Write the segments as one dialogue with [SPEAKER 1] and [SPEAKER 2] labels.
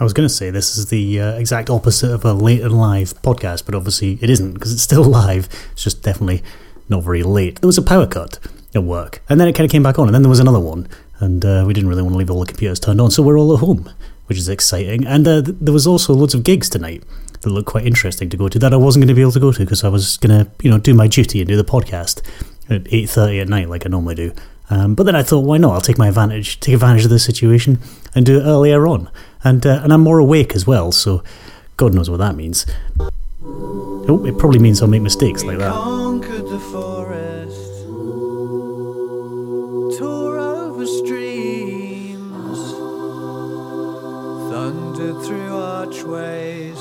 [SPEAKER 1] I was going to say this is the uh, exact opposite of a late and live podcast, but obviously it isn't because it's still live. It's just definitely not very late. There was a power cut at work, and then it kind of came back on, and then there was another one, and uh, we didn't really want to leave all the computers turned on, so we're all at home, which is exciting. And uh, th- there was also loads of gigs tonight that looked quite interesting to go to that I wasn't going to be able to go to because I was going to, you know, do my duty and do the podcast at eight thirty at night like I normally do. Um, but then I thought, why not? I'll take my advantage, take advantage of the situation, and do it earlier on. And uh, and I'm more awake as well, so God knows what that means. Oh, it probably means I'll make mistakes like that.
[SPEAKER 2] Through archways,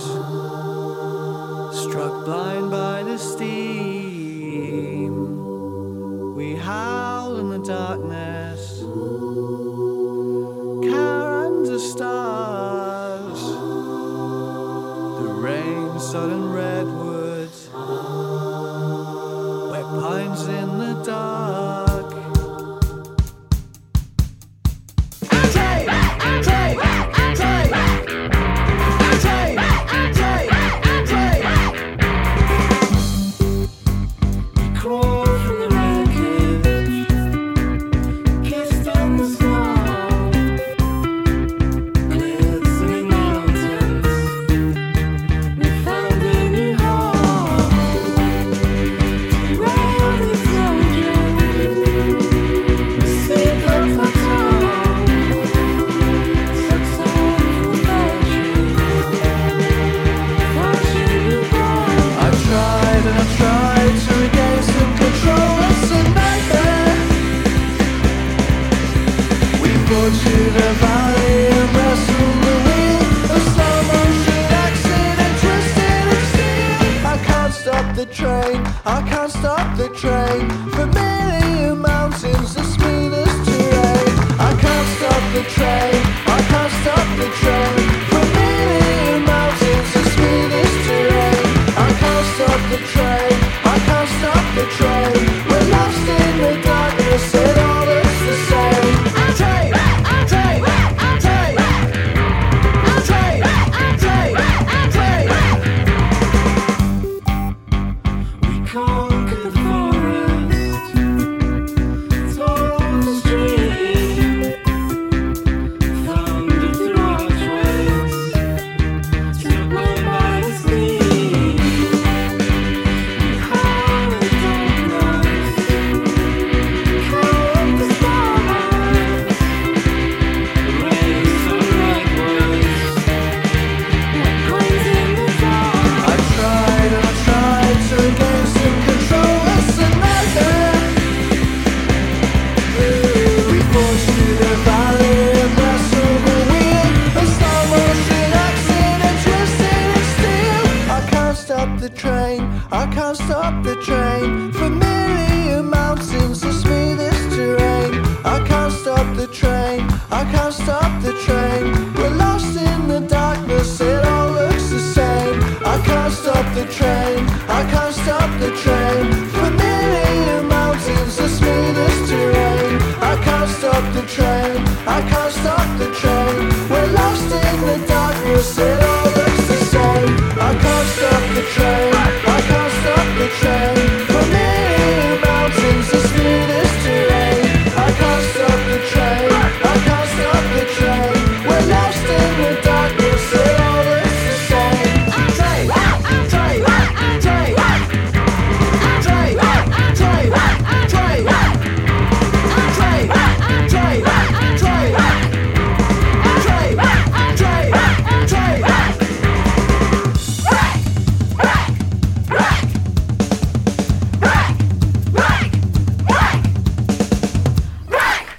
[SPEAKER 2] struck blind by darkness,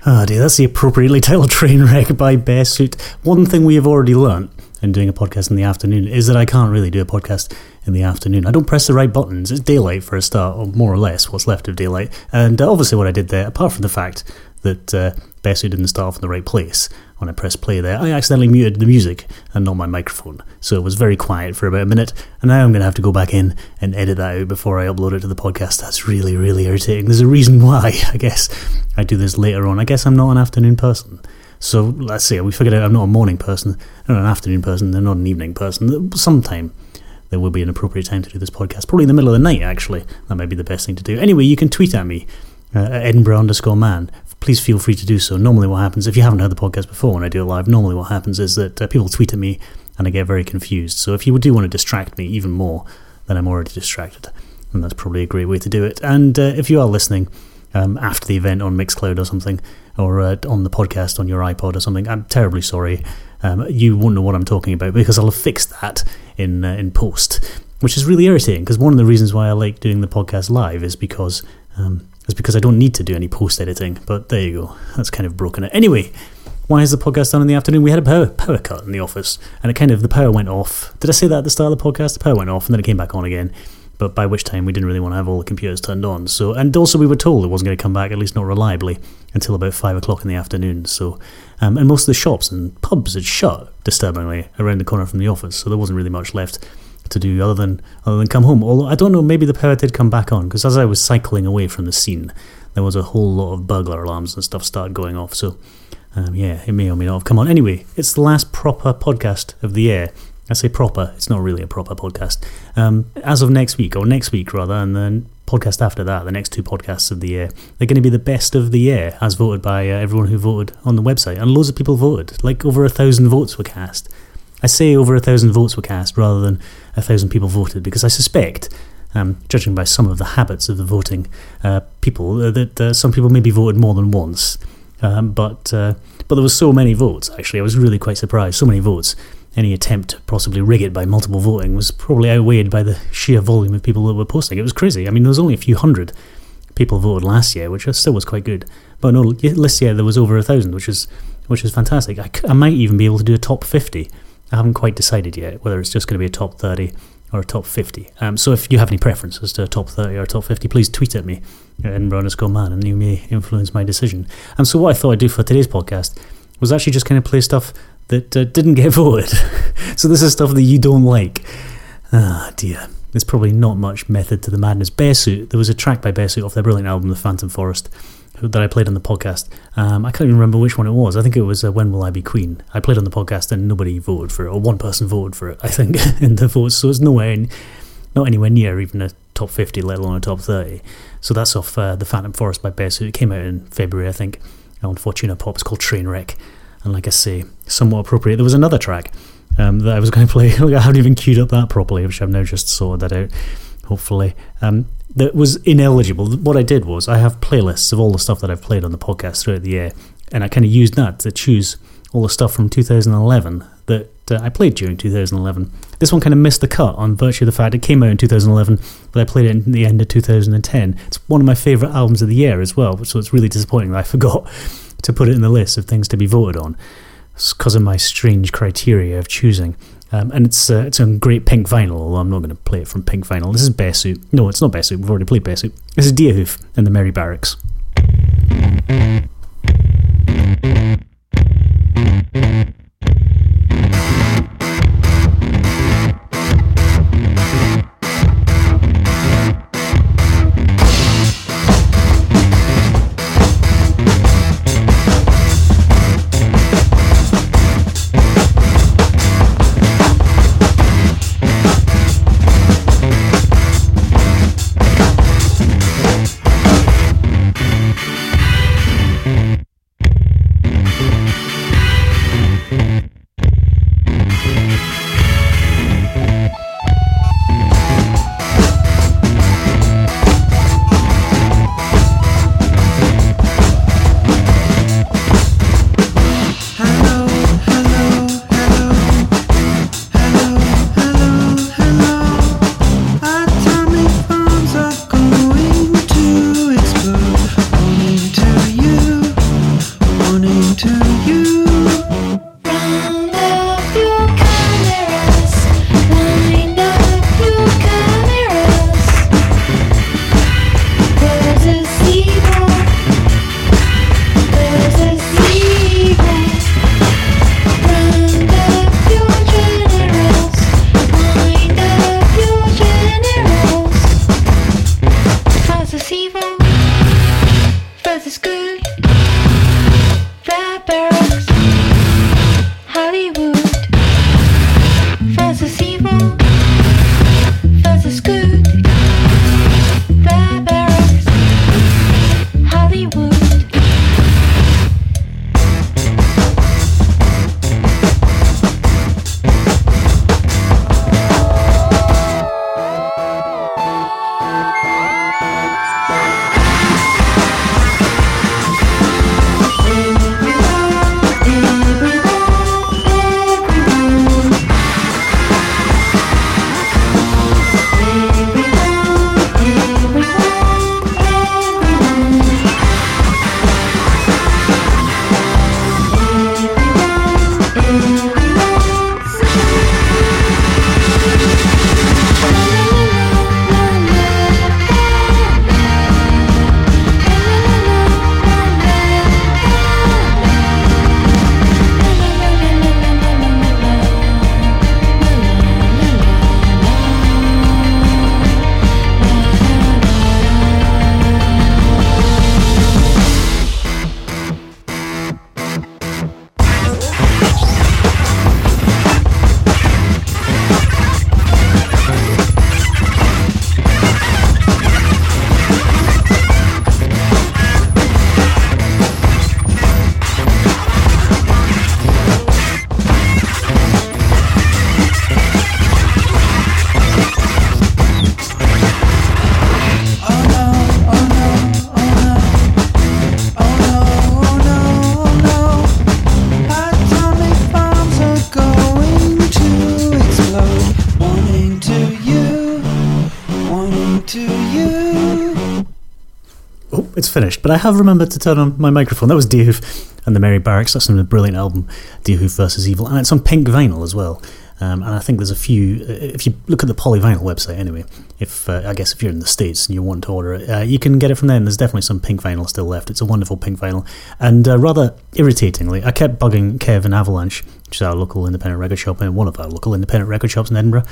[SPEAKER 1] Ah, dear, that's the appropriately titled train wreck by Bearsuit. One thing we have already learnt in doing a podcast in the afternoon is that I can't really do a podcast in the afternoon. I don't press the right buttons. It's daylight for a start, or more or less what's left of daylight. And uh, obviously, what I did there, apart from the fact that uh, Bearsuit didn't start off in the right place when I pressed play there, I accidentally muted the music and not my microphone. So it was very quiet for about a minute. And now I'm going to have to go back in and edit that out before I upload it to the podcast. That's really, really irritating. There's a reason why, I guess. I do this later on. I guess I'm not an afternoon person. So let's see, we figured out I'm not a morning person, I'm not an afternoon person, I'm not an evening person. Sometime there will be an appropriate time to do this podcast. Probably in the middle of the night, actually. That might be the best thing to do. Anyway, you can tweet at me uh, Edinburgh underscore man. Please feel free to do so. Normally, what happens, if you haven't heard the podcast before when I do it live, normally what happens is that uh, people tweet at me and I get very confused. So if you do want to distract me even more, then I'm already distracted. And that's probably a great way to do it. And uh, if you are listening um, after the event on Mixcloud or something, or uh, on the podcast on your iPod or something, I'm terribly sorry. Um, you won't know what I'm talking about because I'll have fixed that in uh, in post, which is really irritating. Because one of the reasons why I like doing the podcast live is because um, is because I don't need to do any post editing. But there you go. That's kind of broken it. Anyway, why is the podcast done in the afternoon? We had a power, power cut in the office, and it kind of the power went off. Did I say that at the start of the podcast? The power went off, and then it came back on again. But by which time we didn't really want to have all the computers turned on. So, and also we were told it wasn't going to come back, at least not reliably, until about five o'clock in the afternoon. So, um, and most of the shops and pubs had shut, disturbingly, around the corner from the office. So there wasn't really much left to do other than other than come home. Although I don't know, maybe the power did come back on because as I was cycling away from the scene, there was a whole lot of burglar alarms and stuff started going off. So um, yeah, it may or may not have come on. Anyway, it's the last proper podcast of the year. I say proper, it's not really a proper podcast. Um, as of next week, or next week rather, and then podcast after that, the next two podcasts of the year, they're going to be the best of the year, as voted by uh, everyone who voted on the website. And loads of people voted. Like over a thousand votes were cast. I say over a thousand votes were cast rather than a thousand people voted because I suspect, um, judging by some of the habits of the voting uh, people, uh, that uh, some people maybe voted more than once. Um, but uh, but there were so many votes. Actually, I was really quite surprised. So many votes. Any attempt to possibly rig it by multiple voting was probably outweighed by the sheer volume of people that were posting. It was crazy. I mean, there was only a few hundred people voted last year, which still was quite good. But no, this year there was over a thousand, which is which is fantastic. I, I might even be able to do a top fifty. I haven't quite decided yet whether it's just going to be a top thirty or a top 50. Um, so if you have any preferences to a top 30 or a top 50, please tweet at me at Edinburgh underscore man and you may influence my decision. And so what I thought I'd do for today's podcast was actually just kind of play stuff that uh, didn't get voted. so this is stuff that you don't like. Ah, dear. There's probably not much method to the madness. Bearsuit, there was a track by Bearsuit off their brilliant album, The Phantom Forest, that I played on the podcast. Um, I can't even remember which one it was. I think it was uh, When Will I Be Queen. I played on the podcast and nobody voted for it, or one person voted for it, I think, in the votes. So it's nowhere, not anywhere near even a top 50, let alone a top 30. So that's off uh, The Phantom Forest by Bearsuit. It came out in February, I think, on Fortuna Pop. It's called Trainwreck. And like I say, somewhat appropriate. There was another track um, that I was going to play. I haven't even queued up that properly, which I've now just sorted that out, hopefully. Um, that was ineligible. What I did was I have playlists of all the stuff that I've played on the podcast throughout the year, and I kind of used that to choose all the stuff from 2011 that uh, I played during 2011. This one kind of missed the cut on virtue of the fact it came out in 2011, but I played it in the end of 2010. It's one of my favourite albums of the year as well, so it's really disappointing that I forgot to put it in the list of things to be voted on because of my strange criteria of choosing. Um, and it's uh, it's on great pink vinyl, although I'm not going to play it from pink vinyl. This is Bearsuit. No, it's not Bearsuit. We've already played Bearsuit. This is Deerhoof and the Merry Barracks. Finished, but I have remembered to turn on my microphone. That was Deerhoof and the Merry Barracks. That's the brilliant album Deerhoof versus Evil, and it's on pink vinyl as well. Um, and I think there's a few. uh, If you look at the Polyvinyl website, anyway, if uh, I guess if you're in the states and you want to order it, uh, you can get it from there. And there's definitely some pink vinyl still left. It's a wonderful pink vinyl, and uh, rather irritatingly, I kept bugging Kev and Avalanche, which is our local independent record shop, and one of our local independent record shops in Edinburgh.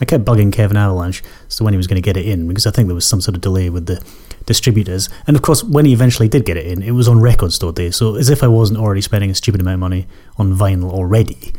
[SPEAKER 1] I kept bugging Kevin Avalanche as to when he was going to get it in because I think there was some sort of delay with the distributors. And of course, when he eventually did get it in, it was on Record Store Day. So as if I wasn't already spending a stupid amount of money on vinyl already,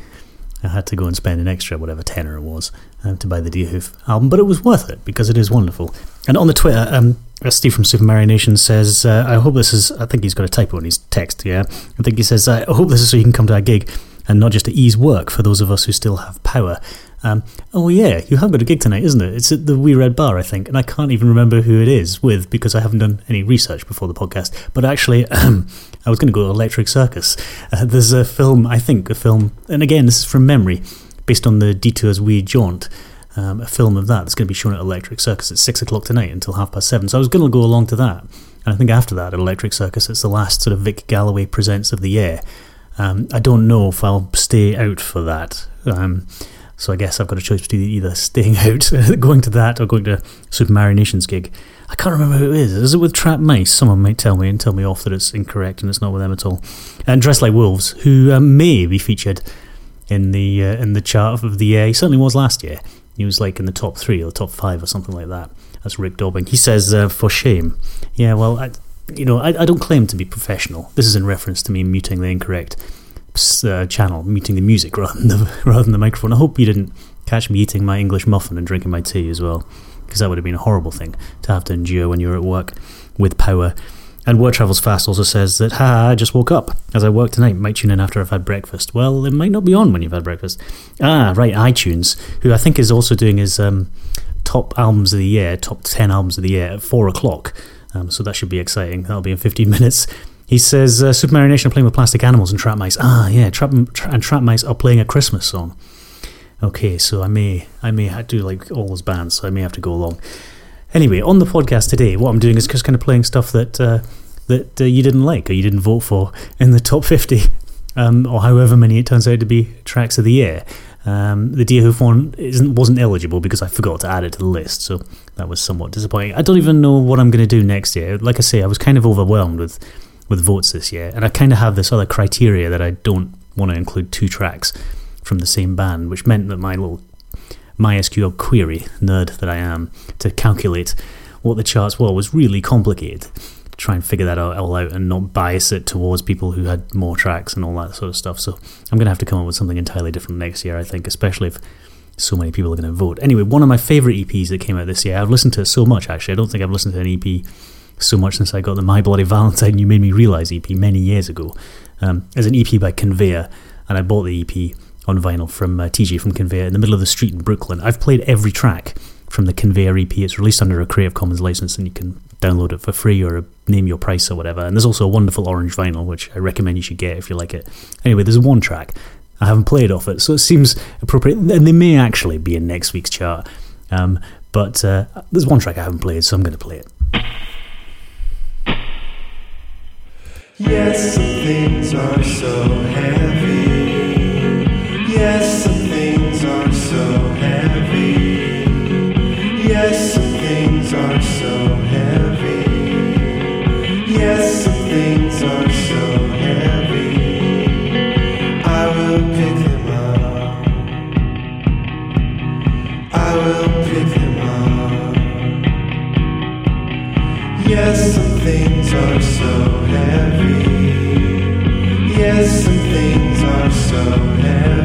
[SPEAKER 1] I had to go and spend an extra, whatever tenner it was, um, to buy the Deerhoof album. But it was worth it because it is wonderful. And on the Twitter, um, Steve from Super Mario Nation says, uh, I hope this is, I think he's got a typo in his text, yeah. I think he says, I hope this is so you can come to our gig and not just to ease work for those of us who still have power. Um, oh yeah, you have got a gig tonight, isn't it? It's at the Wee Red Bar, I think, and I can't even remember who it is with because I haven't done any research before the podcast. But actually, I was going to go to Electric Circus. Uh, there's a film, I think, a film, and again, this is from memory, based on the Detours We Jaunt. Um, a film of that that's going to be shown at Electric Circus at six o'clock tonight until half past seven. So I was going to go along to that, and I think after that at Electric Circus, it's the last sort of Vic Galloway presents of the year. Um, I don't know if I'll stay out for that. Um, so I guess I've got a choice between either staying out, going to that, or going to Super Mario Nations gig. I can't remember who it is. Is it with Trapped Mice? Someone might tell me and tell me off that it's incorrect and it's not with them at all. And Dressed Like Wolves, who um, may be featured in the uh, in the chart of the year. He certainly was last year. He was like in the top three or the top five or something like that. That's Rick Dobbing. He says, uh, "For shame." Yeah, well, I, you know, I, I don't claim to be professional. This is in reference to me muting the incorrect uh, channel, muting the music rather than the, rather than the microphone. I hope you didn't catch me eating my English muffin and drinking my tea as well, because that would have been a horrible thing to have to endure when you're at work with power. And Word Travels Fast also says that, ha, I just woke up. As I work tonight, might tune in after I've had breakfast. Well, it might not be on when you've had breakfast. Ah, right, iTunes, who I think is also doing his um, top albums of the year, top 10 albums of the year at 4 o'clock. Um, so that should be exciting. That'll be in 15 minutes. He says, uh, Super Mario Nation are playing with plastic animals and Trapped Mice. Ah, yeah, trap, tra- and Trapped Mice are playing a Christmas song. Okay, so I may, I may do like all those bands, so I may have to go along. Anyway, on the podcast today, what I'm doing is just kind of playing stuff that uh, that uh, you didn't like or you didn't vote for in the top 50, um, or however many it turns out to be tracks of the year. Um, the Deerhoof one isn't, wasn't eligible because I forgot to add it to the list, so that was somewhat disappointing. I don't even know what I'm going to do next year. Like I say, I was kind of overwhelmed with, with votes this year, and I kind of have this other criteria that I don't want to include two tracks from the same band, which meant that my little MySQL query nerd that I am to calculate what the charts were was really complicated. To try and figure that out, all out and not bias it towards people who had more tracks and all that sort of stuff. So I'm going to have to come up with something entirely different next year, I think, especially if so many people are going to vote. Anyway, one of my favourite EPs that came out this year, I've listened to it so much actually. I don't think I've listened to an EP so much since I got the My Bloody Valentine You Made Me Realise EP many years ago. Um, as an EP by Conveyor, and I bought the EP on vinyl from uh, TJ from Conveyor in the middle of the street in Brooklyn. I've played every track from the Conveyor EP. It's released under a Creative Commons license, and you can download it for free or name your price or whatever. And there's also a wonderful orange vinyl, which I recommend you should get if you like it. Anyway, there's one track I haven't played off it, so it seems appropriate. And they may actually be in next week's chart. Um, but uh, there's one track I haven't played, so I'm going to play it.
[SPEAKER 2] Yes, some things are so heavy. Yes, some things are so heavy. Yes, some things are so heavy. Yes, some things are so heavy. I will pick them up. I will pick them up. Yes, so heavy.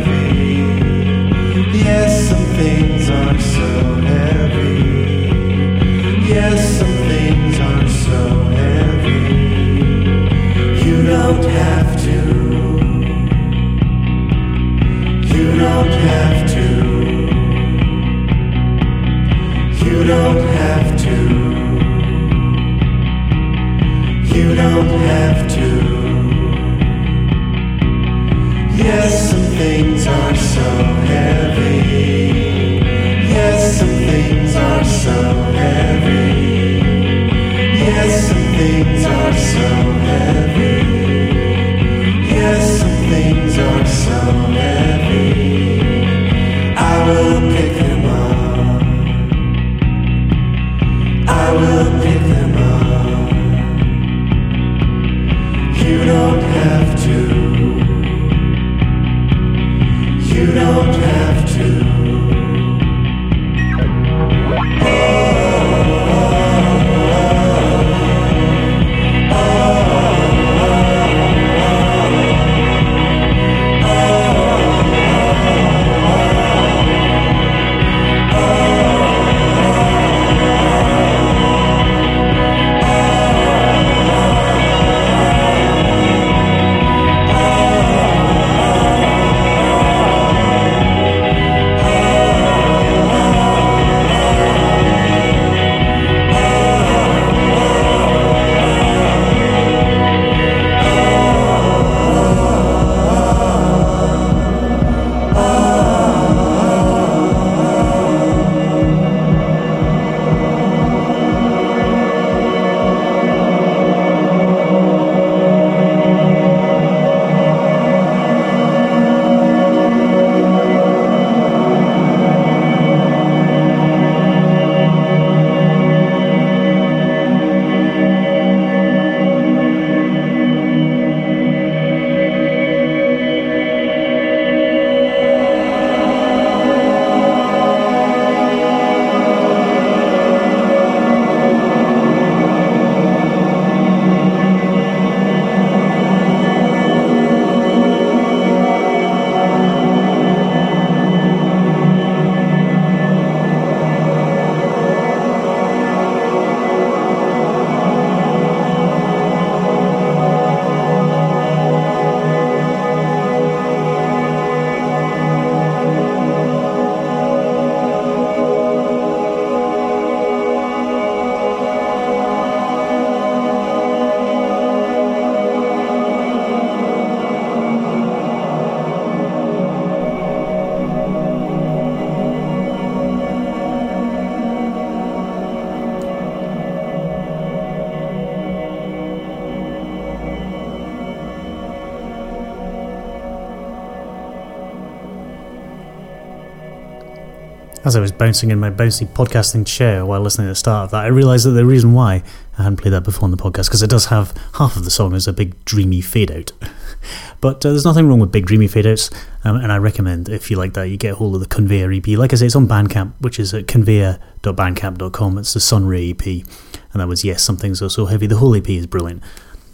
[SPEAKER 1] As I was bouncing in my bouncy podcasting chair while listening to the start of that, I realised that the reason why I hadn't played that before in the podcast because it does have half of the song as a big dreamy fade out. but uh, there's nothing wrong with big dreamy fade outs, um, and I recommend if you like that, you get a hold of the Conveyor EP. Like I say, it's on Bandcamp, which is at conveyor.bandcamp.com. It's the Sunray EP, and that was Yes, Something So So Heavy. The whole EP is brilliant,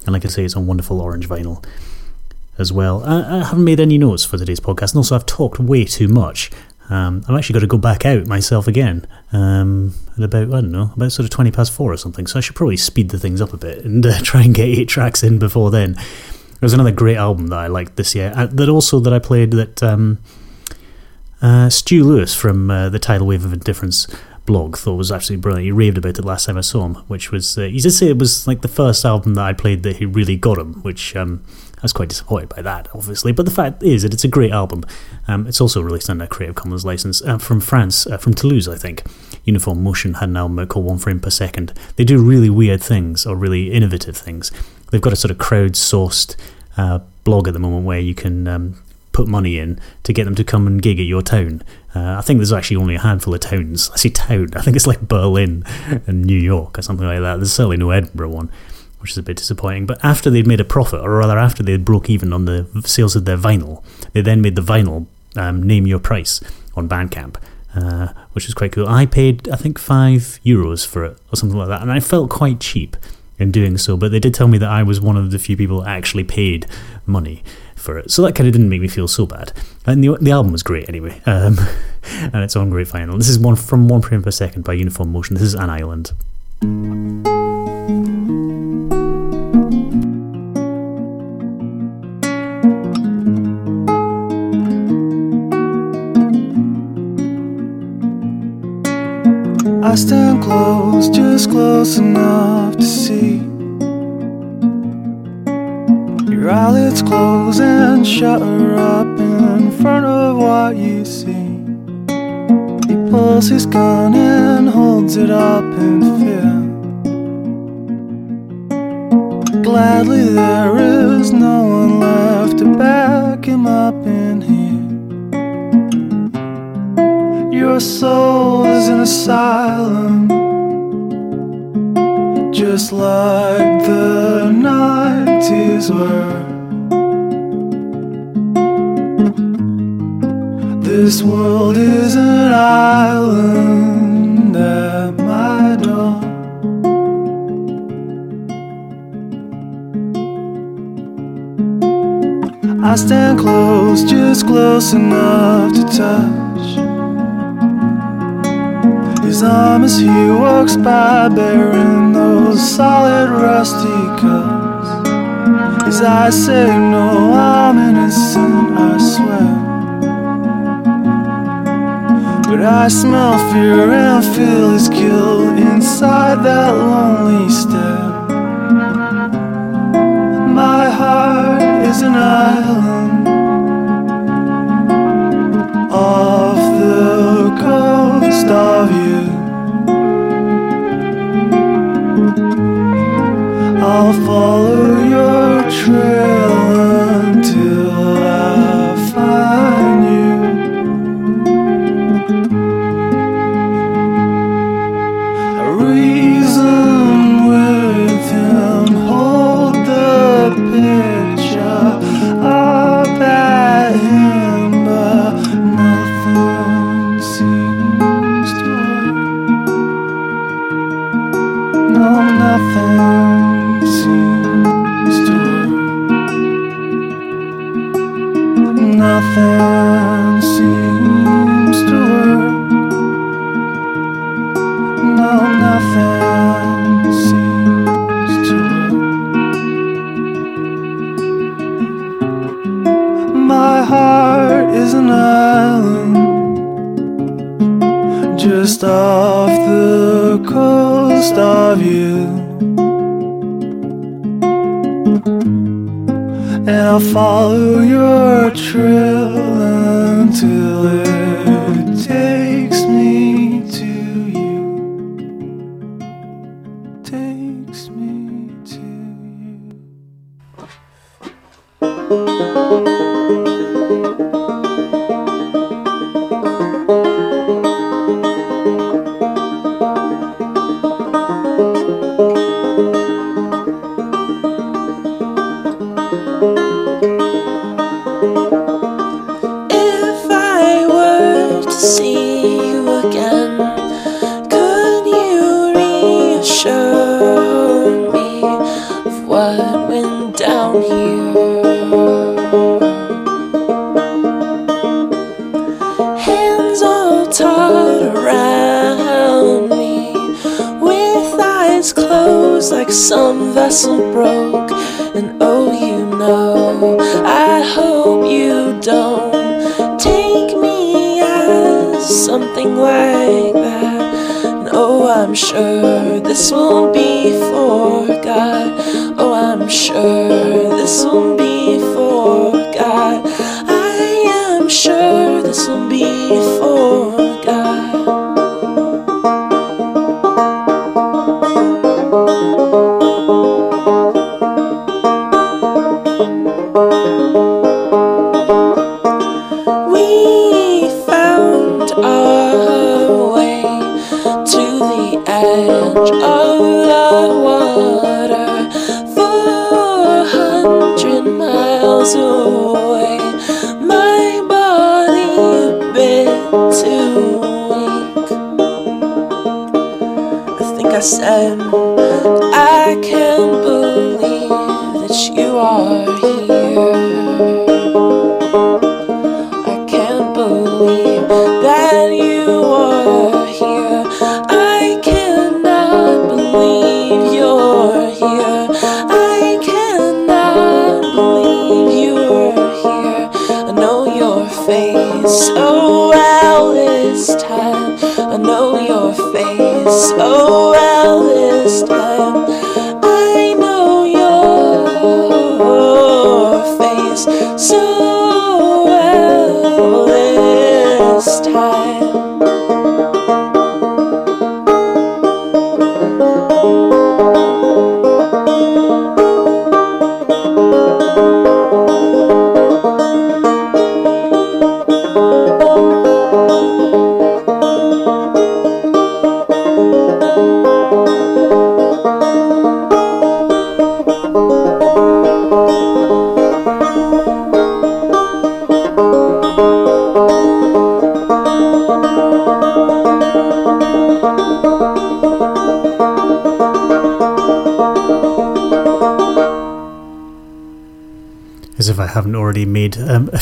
[SPEAKER 1] and like I say, it's on wonderful orange vinyl as well. I, I haven't made any notes for today's podcast, and also I've talked way too much. Um, I've actually got to go back out myself again um, at about, I don't know, about sort of 20 past four or something. So I should probably speed the things up a bit and uh, try and get eight tracks in before then. There was another great album that I liked this year, uh, that also that I played that um, uh, Stu Lewis from uh, the Tidal Wave of Indifference blog thought was absolutely brilliant. He raved about it last time I saw him, which was, uh, he did say it was like the first album that I played that he really got him, which um, I was quite disappointed by that, obviously. But the fact is that it's a great album. Um, it's also released under a Creative Commons license uh, from France, uh, from Toulouse, I think. Uniform Motion had an album called One Frame Per Second. They do really weird things or really innovative things. They've got a sort of crowd-sourced uh, blog at the moment where you can um, put money in to get them to come and gig at your town. Uh, I think there's actually only a handful of towns. I say town. I think it's like Berlin and New York or something like that. There's certainly no Edinburgh one, which is a bit disappointing. But after they'd made a profit, or rather after they broke even on the sales of their vinyl, they then made the vinyl um, name your price on Bandcamp. Uh, which was quite cool. I paid, I think, five euros for it or something like that, and I felt quite cheap in doing so. But they did tell me that I was one of the few people actually paid money for it, so that kind of didn't make me feel so bad. And the, the album was great anyway, um, and it's on great vinyl. This is one from one frame per second by Uniform Motion. This is An Island.
[SPEAKER 2] I stand close, just close enough to see your eyelids close and shut her up in front of what you see. He pulls his gun and holds it up in fear. Gladly, there is no one left to back him up in here. Your soul is an asylum, just like the 90s were. This world is an island at my door. I stand close, just close enough to touch his arm as he walks by, bearing those solid rusty cups. His eyes say, No, I'm innocent, I swear. But I smell fear and feel his guilt inside that lonely stare. My heart is an island off the coast of you. I'll follow your trail
[SPEAKER 3] some vessel broke. And oh, you know, I hope you don't take me as something like that. And oh, I'm sure this will be forgot. Oh, I'm sure this will be forgot.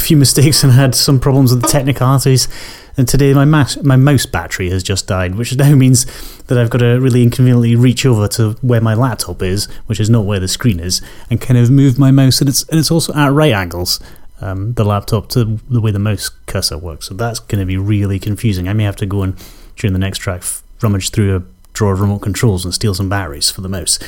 [SPEAKER 1] Few mistakes and had some problems with the technicalities. And today my mouse, my mouse battery has just died, which now means that I've got to really inconveniently reach over to where my laptop is, which is not where the screen is, and kind of move my mouse. And it's and it's also at right angles, um, the laptop to the way the mouse cursor works. So that's going to be really confusing. I may have to go and during the next track rummage through a drawer of remote controls and steal some batteries for the mouse.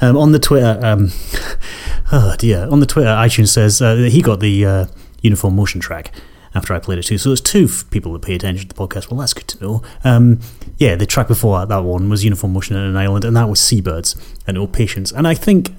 [SPEAKER 1] Um, on the Twitter, um, oh dear, on the Twitter, iTunes says uh, he got the uh, uniform motion track after I played it too. So there's two people that pay attention to the podcast. Well, that's good to know. Um, yeah, the track before that one was Uniform Motion in an Island, and that was Sea Birds and Oh Patience. And I think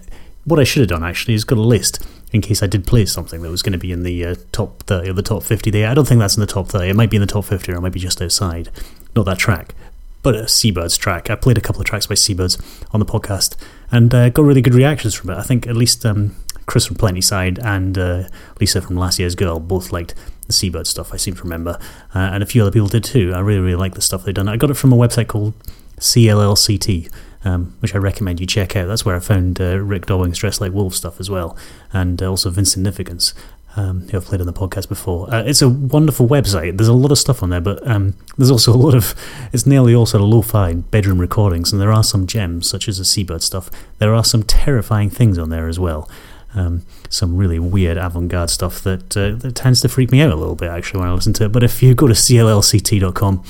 [SPEAKER 1] what I should have done actually is got a list in case I did play something that was going to be in the uh, top 30 or the top 50 there. I don't think that's in the top 30. It might be in the top 50 or it might be just outside. Not that track, but a Sea Birds track. I played a couple of tracks by Sea Birds on the podcast and uh, got really good reactions from it. I think at least um, Chris from Plenty Side and uh, Lisa from Last Year's Girl both liked the Sea Bird stuff, I seem to remember. Uh, and a few other people did too. I really, really like the stuff they've done. I got it from a website called CLLCT. Um, which I recommend you check out. That's where I found uh, Rick Dobbing's Dress Like Wolf stuff as well, and uh, also Vincent Nifigance, um, who I've played on the podcast before. Uh, it's a wonderful website. There's a lot of stuff on there, but um, there's also a lot of, it's nearly all sort of lo fi bedroom recordings, and there are some gems, such as the Sea Bird stuff. There are some terrifying things on there as well. Um, some really weird avant-garde stuff that uh, that tends to freak me out a little bit actually when I listen to it. But if you go to cllct.com,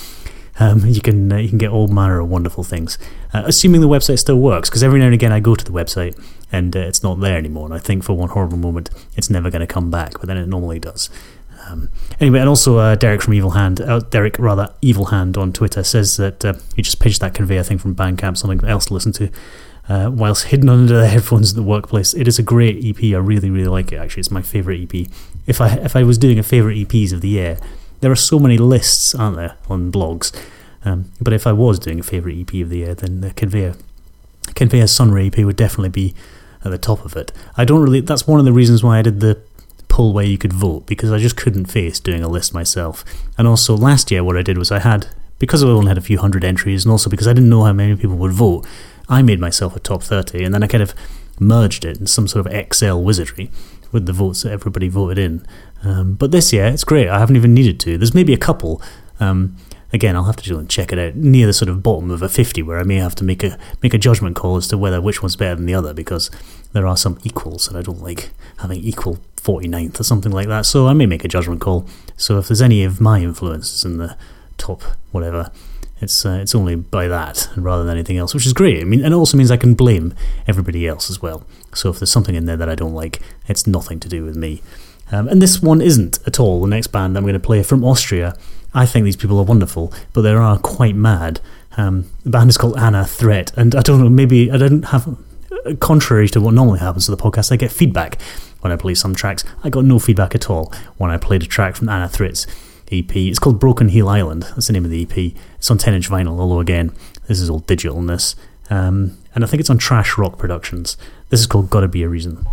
[SPEAKER 1] um, you can uh, you can get all manner of wonderful things, uh, assuming the website still works. Because every now and again I go to the website and uh, it's not there anymore, and I think for one horrible moment it's never going to come back, but then it normally does. Um, anyway, and also uh, Derek from Evil Hand, uh, Derek rather Evil Hand on Twitter says that uh, he just pitched that conveyor thing from Bandcamp, something else to listen to. Uh, whilst hidden under the headphones at the workplace, it is a great EP. I really, really like it. Actually, it's my favorite EP. If I if I was doing a favorite EPs of the year, there are so many lists, aren't there, on blogs? Um, but if I was doing a favourite EP of the year, then the Conveyor, Conveyor Sunray EP would definitely be at the top of it. I don't really. That's one of the reasons why I did the poll where you could vote because I just couldn't face doing a list myself. And also last year, what I did was I had because I only had a few hundred entries, and also because I didn't know how many people would vote, I made myself a top thirty, and then I kind of merged it in some sort of Excel wizardry with the votes that everybody voted in. Um, but this year, it's great. I haven't even needed to. There's maybe a couple. Um, again, I'll have to go and check it out near the sort of bottom of a 50 where I may have to make a make a judgment call as to whether which one's better than the other because there are some equals and I don't like having equal 49th or something like that. So I may make a judgment call. So if there's any of my influences in the top whatever, it's uh, it's only by that rather than anything else, which is great. I mean, and it also means I can blame everybody else as well. So if there's something in there that I don't like, it's nothing to do with me. Um, and this one isn't at all. The next band I'm going to play from Austria. I think these people are wonderful, but they are quite mad. Um, the band is called Ana Threat, and I don't know, maybe I didn't have. Contrary to what normally happens to the podcast, I get feedback when I play some tracks. I got no feedback at all when I played a track from Ana Threat's EP. It's called Broken Heel Island. That's the name of the EP. It's on 10 inch vinyl, although again, this is all digitalness. Um, and I think it's on Trash Rock Productions. This is called Gotta Be a Reason.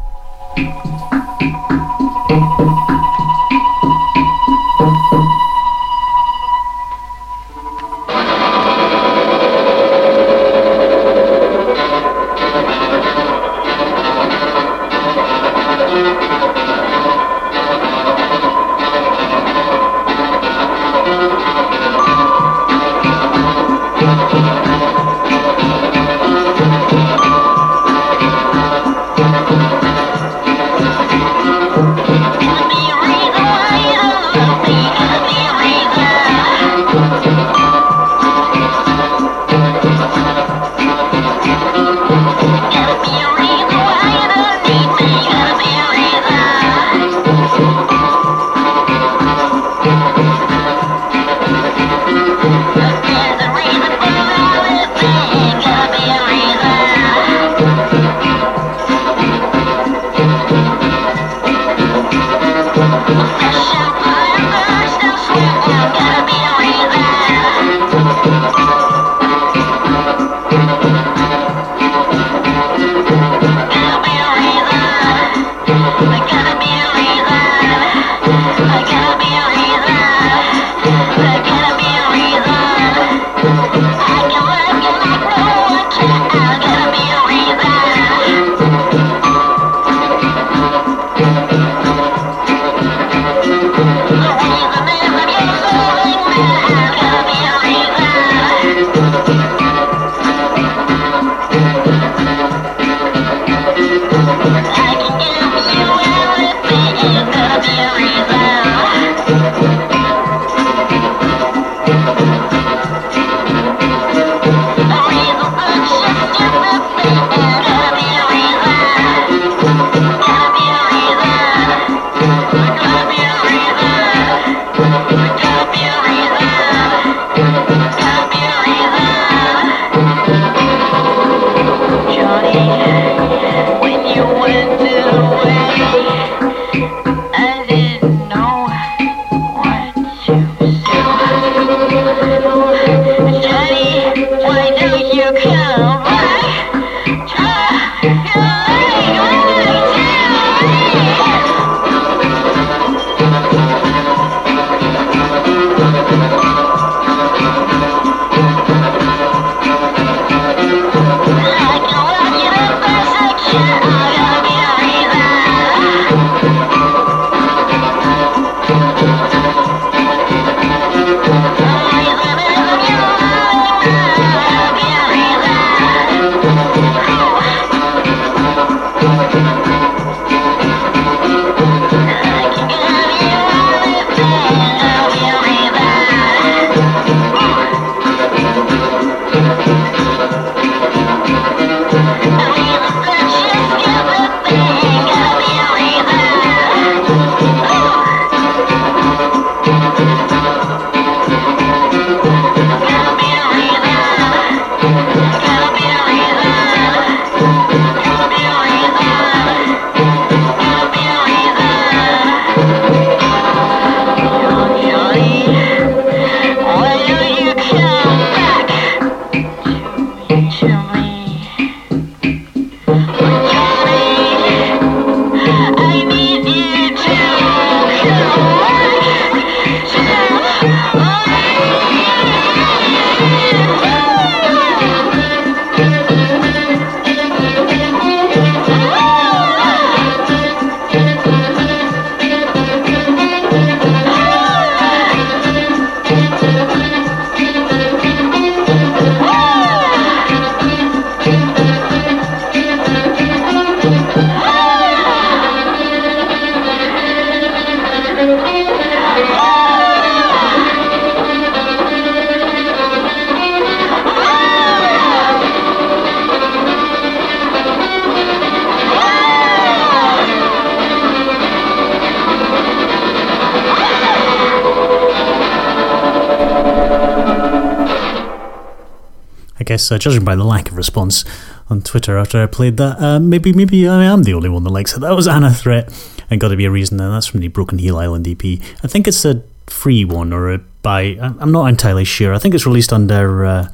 [SPEAKER 1] Guess, uh, judging by the lack of response on Twitter after I played that, uh, maybe maybe I am the only one that likes it. That was Ana Threat, and got to be a reason. And that's from the Broken Heel Island EP. I think it's a free one or a by. I'm not entirely sure. I think it's released under. Uh,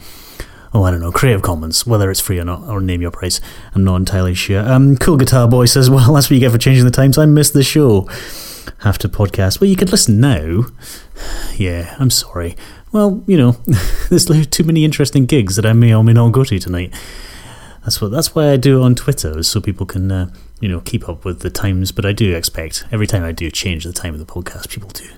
[SPEAKER 1] oh, I don't know, Creative Commons, whether it's free or not, or name your price. I'm not entirely sure. Um, cool Guitar Boy says, well, that's what you get for changing the times. I missed the show. Have to podcast. Well, you could listen now. Yeah, I'm sorry. Well, you know, there's too many interesting gigs that I may or may not go to tonight. That's what. That's why I do it on Twitter, so people can, uh, you know, keep up with the times. But I do expect every time I do change the time of the podcast, people do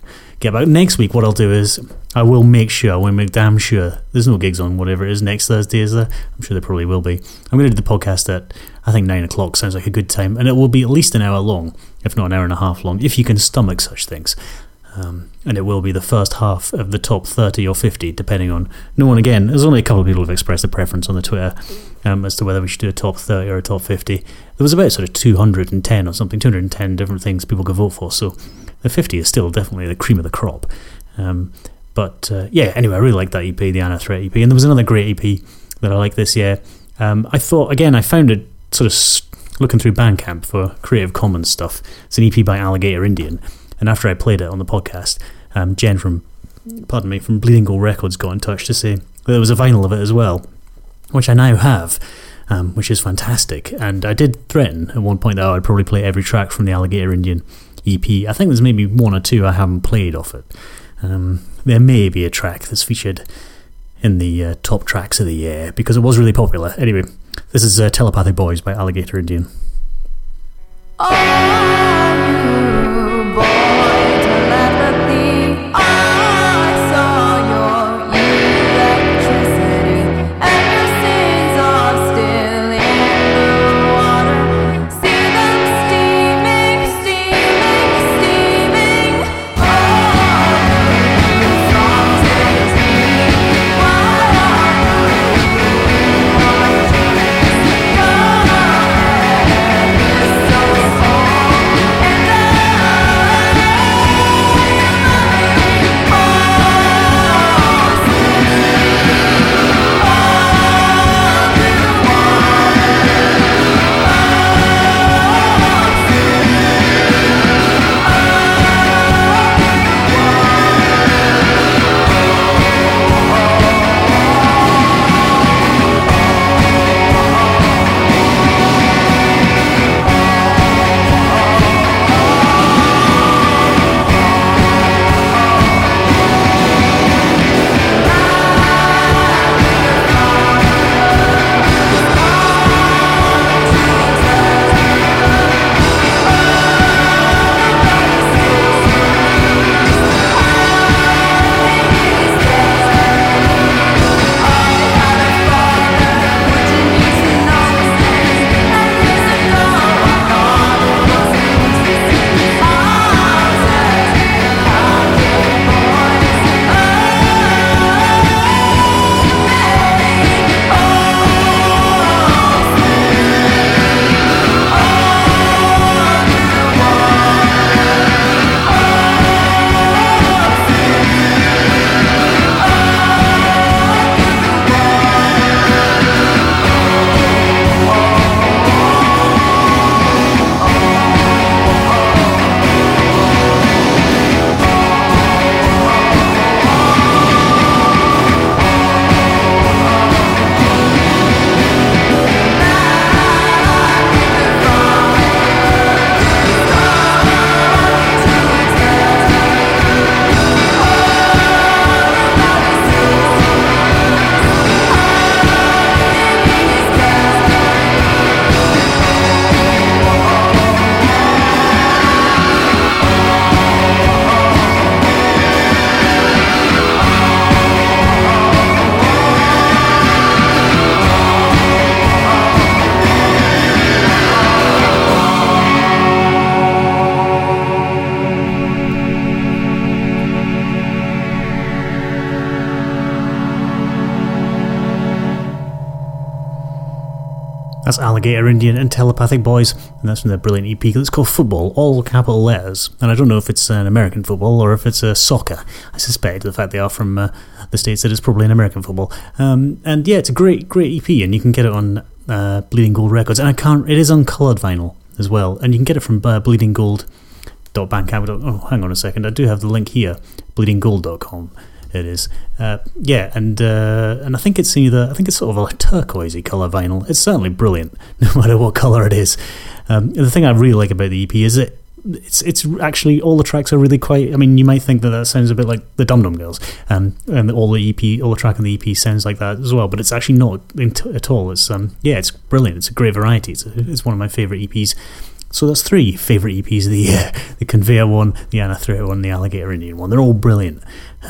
[SPEAKER 1] get back. Next week, what I'll do is I will make sure, I will make damn sure there's no gigs on whatever it is next Thursday. Is there? I'm sure there probably will be. I'm going to do the podcast at I think nine o'clock. Sounds like a good time, and it will be at least an hour long, if not an hour and a half long, if you can stomach such things. Um, and it will be the first half of the top 30 or 50, depending on. No one, again, there's only a couple of people who've expressed a preference on the Twitter um, as to whether we should do a top 30 or a top 50. There was about sort of 210 or something, 210 different things people could vote for, so the 50 is still definitely the cream of the crop. Um, but uh, yeah, anyway, I really like that EP, the Ana Threat EP. And there was another great EP that I like this year. Um, I thought, again, I found it sort of looking through Bandcamp for Creative Commons stuff. It's an EP by Alligator Indian. And after I played it on the podcast, um, Jen from, pardon me, from Bleeding Gold Records got in touch to say there was a vinyl of it as well, which I now have, um, which is fantastic. And I did threaten at one point that I would probably play every track from the Alligator Indian EP. I think there's maybe one or two I haven't played off it. Um, there may be a track that's featured in the uh, top tracks of the year because it was really popular. Anyway, this is uh, Telepathic Boys by Alligator Indian.
[SPEAKER 4] Songs
[SPEAKER 1] Alligator Indian and Telepathic Boys, and that's from their brilliant EP that's called Football, all capital letters. And I don't know if it's an American football or if it's a soccer. I suspect the fact they are from uh, the States that it's probably an American football. Um, and yeah, it's a great, great EP, and you can get it on uh, Bleeding Gold Records. And I can't, it is on coloured vinyl as well, and you can get it from uh, Bleeding Gold. Bandcamp. Oh, hang on a second. I do have the link here. Bleedinggold.com it is. Uh, yeah, and uh, and I think it's either I think it's sort of a turquoisey color vinyl. It's certainly brilliant, no matter what color it is. Um, the thing I really like about the EP is that it's it's actually all the tracks are really quite. I mean, you might think that that sounds a bit like the Dum Dum Girls, um, and all the EP, all the track on the EP sounds like that as well. But it's actually not at all. It's um, yeah, it's brilliant. It's a great variety. It's, it's one of my favorite EPs. So that's three favourite EPs of the year: the Conveyor one, the Ana one, the Alligator Indian one. They're all brilliant.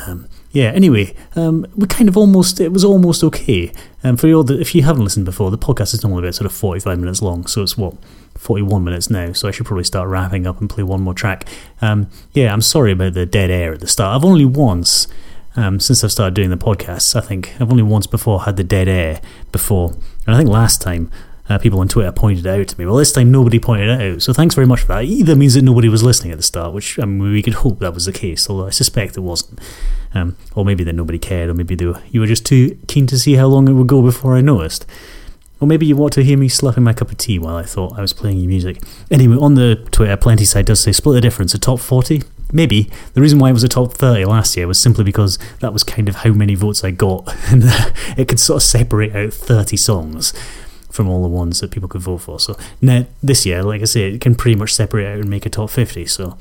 [SPEAKER 1] Um, yeah. Anyway, um, we kind of almost it was almost okay. And um, for all the, if you haven't listened before, the podcast is normally about sort of forty five minutes long, so it's what forty one minutes now. So I should probably start wrapping up and play one more track. Um, yeah, I'm sorry about the dead air at the start. I've only once. Um, since I've started doing the podcast, I think I've only once before had the dead air before, and I think last time uh, people on Twitter pointed out to me. Well, this time nobody pointed it out, so thanks very much for that. Either means that nobody was listening at the start, which I mean, we could hope that was the case, although I suspect it wasn't. Um, or maybe that nobody cared, or maybe were, you were just too keen to see how long it would go before I noticed. Or maybe you want to hear me slapping my cup of tea while I thought I was playing your music. Anyway, on the Twitter, Plenty side does say split the difference, a top 40. Maybe. The reason why it was a top 30 last year was simply because that was kind of how many votes I got, and it could sort of separate out 30 songs from all the ones that people could vote for. So now this year, like I say, it can pretty much separate out and make a top 50. So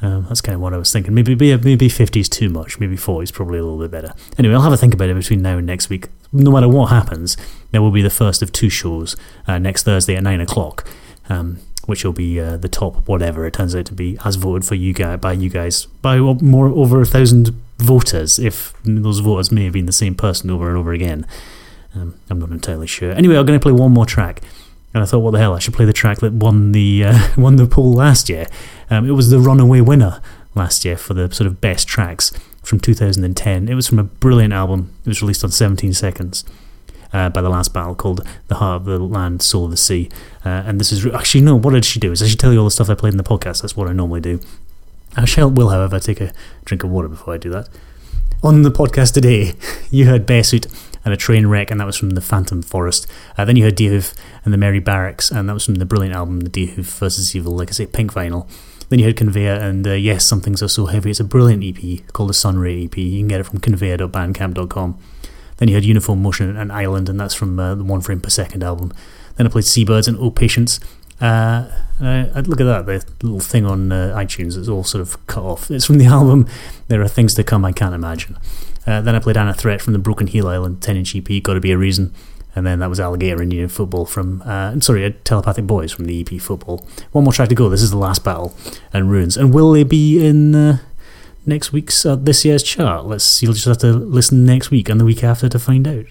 [SPEAKER 1] um, that's kind of what I was thinking. Maybe maybe 50 is too much. Maybe 40 is probably a little bit better. Anyway, I'll have a think about it between now and next week. No matter what happens, there will be the first of two shows uh, next Thursday at 9 o'clock. Um, which will be uh, the top whatever it turns out to be as voted for you guys by you guys by more over a thousand voters if those voters may have been the same person over and over again um, I'm not entirely sure. Anyway, I'm going to play one more track. And I thought, what the hell? I should play the track that won the uh, won the poll last year. Um, it was the runaway winner last year for the sort of best tracks from 2010. It was from a brilliant album. It was released on 17 seconds uh, by the last battle called "The Heart of the Land, Soul of the Sea." Uh, and this is actually no. What did she do? Is I should tell you all the stuff I played in the podcast. That's what I normally do. I shall will, however, take a drink of water before I do that. On the podcast today, you heard Bearsuit and a train wreck, and that was from the Phantom Forest. Uh, then you heard Deerhoof and the Merry Barracks, and that was from the brilliant album, The Deerhoof versus Evil like I say, Pink Vinyl. Then you heard Conveyor and uh, Yes, Some Things Are So Heavy. It's a brilliant EP called the Sunray EP. You can get it from conveyor.bandcamp.com. Then you had Uniform Motion and Island, and that's from uh, the One Frame Per Second album. Then I played Sea Birds and Oh Patience. Uh, uh, look at that, the little thing on uh, iTunes is all sort of cut off. It's from the album There Are Things to Come I Can't Imagine. Uh, then I played Ana Threat from the Broken Heel Island 10 inch EP, Gotta Be a Reason. And then that was Alligator Indian Football from, uh, sorry, uh, Telepathic Boys from the EP Football. One more track to go. This is the last battle and Ruins. And will they be in uh, next week's, uh, this year's chart? Let's, you'll just have to listen next week and the week after to find out.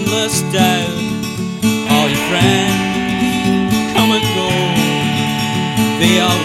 [SPEAKER 5] Endless doubt. All your friends come and go, they all